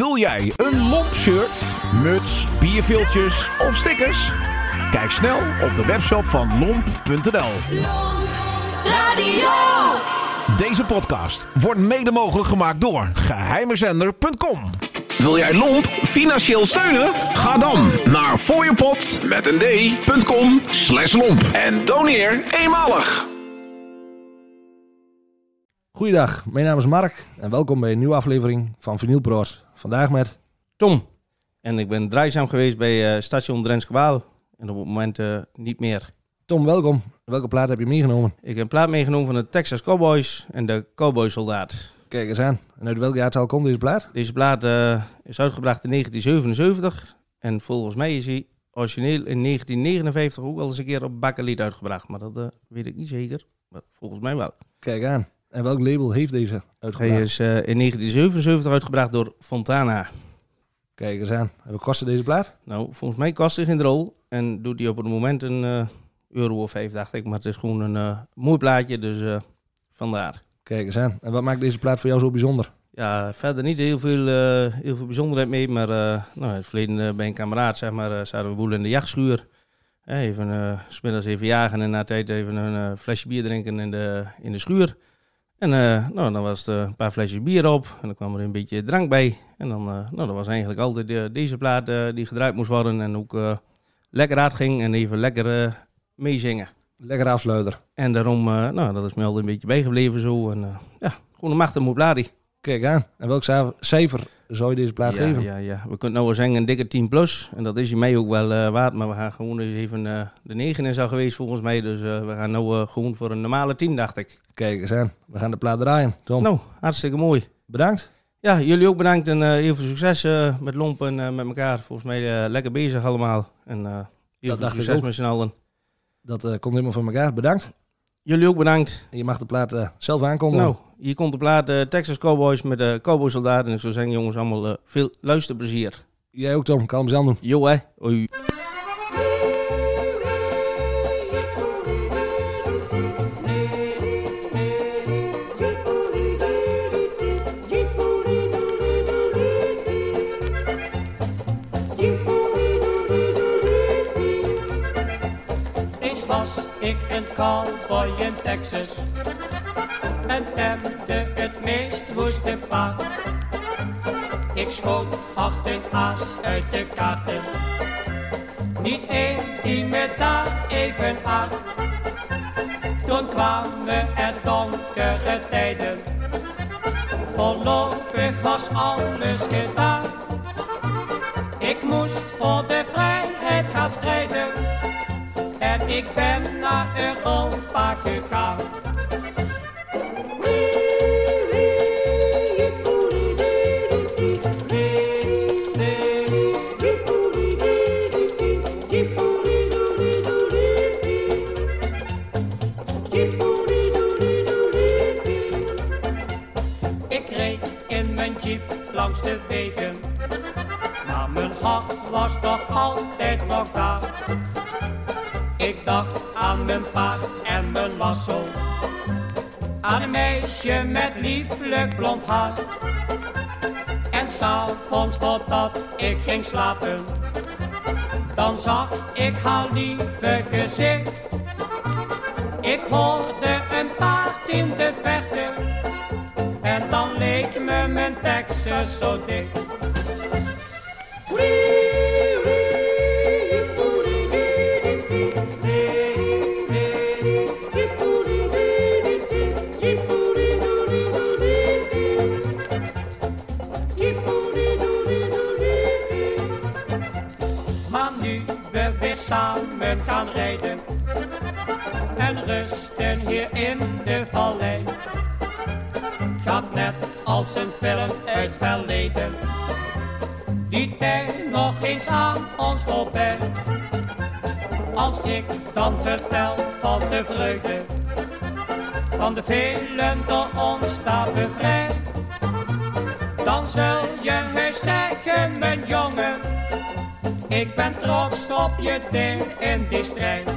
Wil jij een lomp shirt, muts, bierviltjes of stickers? Kijk snel op de webshop van lomp.nl. Deze podcast wordt mede mogelijk gemaakt door geheimezender.com. Wil jij Lomp financieel steunen? Ga dan naar fooiepot met een d.com slash lomp en doneer eenmalig. Goeiedag, mijn naam is Mark en welkom bij een nieuwe aflevering van Vinyl Bros. Vandaag met Tom. En ik ben draaizaam geweest bij eh, station Drenske Waal. En op het moment eh, niet meer. Tom, welkom. Welke plaat heb je meegenomen? Ik heb een plaat meegenomen van de Texas Cowboys en de Cowboy Soldaat. Kijk eens aan. En uit welk jaartal komt deze plaat? Deze plaat eh, is uitgebracht in 1977. En volgens mij is hij origineel in 1959 ook al eens een keer op Bakkelied uitgebracht. Maar dat weet ik niet zeker. Maar volgens mij wel. Kijk aan. En welk label heeft deze uitgebracht? Hij is eh, in 1977 uitgebracht door Fontana. Kijk eens aan. En wat kostte deze plaat? Nou, volgens mij kost hij geen rol. En doet hij op het moment een eh, euro of vijf, dacht ik. Maar het is gewoon een eh, mooi plaatje, dus vandaar. Kijk eens aan. En wat maakt deze plaat voor jou zo bijzonder? Ja, verder niet heel veel, heel veel bijzonderheid mee. Maar nou, in het verleden bij een kameraad, zeg maar, zaten we boel in de jachtschuur. Even, 's middags even jagen en na tijd even een flesje bier drinken in de, in de schuur. En eh, nou, dan was eh, een paar flesjes bier op en dan kwam er een beetje drank bij. En dan, eh, nou, dat was eigenlijk altijd deze plaat eh, die gedraaid moest worden. En ook lekker hard ging en even lekker meezingen. Lekker afsluiter. En daarom, nou, dat is me altijd een beetje bijgebleven zo. En ja, gewoon een machtige moebladi. Kijk aan. En welk cijfer zou je deze plaat ja, geven? Ja, ja, we kunnen nou wel zeggen een dikke 10 plus. En dat is hij mij ook wel eh, waard. Maar we gaan gewoon even... eh, de 9 is al geweest volgens mij. Dus eh, we gaan nou gewoon voor een normale 10, dacht ik. Kijk eens aan. We gaan de plaat draaien. Tom, Nou, hartstikke mooi. bedankt. Ja, jullie ook bedankt en heel veel succes met Lompen en met elkaar. Volgens mij lekker bezig allemaal. En heel veel succes met z'n allen. Dat komt helemaal van elkaar. Bedankt. Jullie ook bedankt. En je mag de plaat zelf aankondigen. Nou, hier komt de plaat eh, Texas Cowboys met de Cowboy Soldaten. En ik zou zeggen, jongens, allemaal eh, veel luisterplezier. Jij ook, Tom. Kan hem zelf doen. Jo, hè. Hoi. Eens was ik een cowboy in Texas en temde het meest woeste paard. Ik schoot acht aas uit de kaarten, niet één die me daar even aan. Toen kwamen er donkere tijden, voorlopig was alles gedaan. Ik moest voor de vrijheid gaan strijden. En ik ben naar Europa gegaan. Wegen, maar mijn hart was toch altijd nog daar. Ik dacht aan mijn paard en mijn lasso. Aan een meisje met lieflijk blond haar. En s'avonds voordat ik ging slapen. Dan zag ik haar lieve gezicht. Ik hoorde een paard in de verte. Me mijn Texas zo dicht. Maar nu we weer samen gaan rijden en rusten hier in de vallei, gaat net als een film uit verleden. Die tijd nog eens aan ons voorbij. Als ik dan vertel van de vreugde, van de velen door ons daar bevrijd. Dan zul je heus zeggen, mijn jongen, ik ben trots op je deel in die strijd.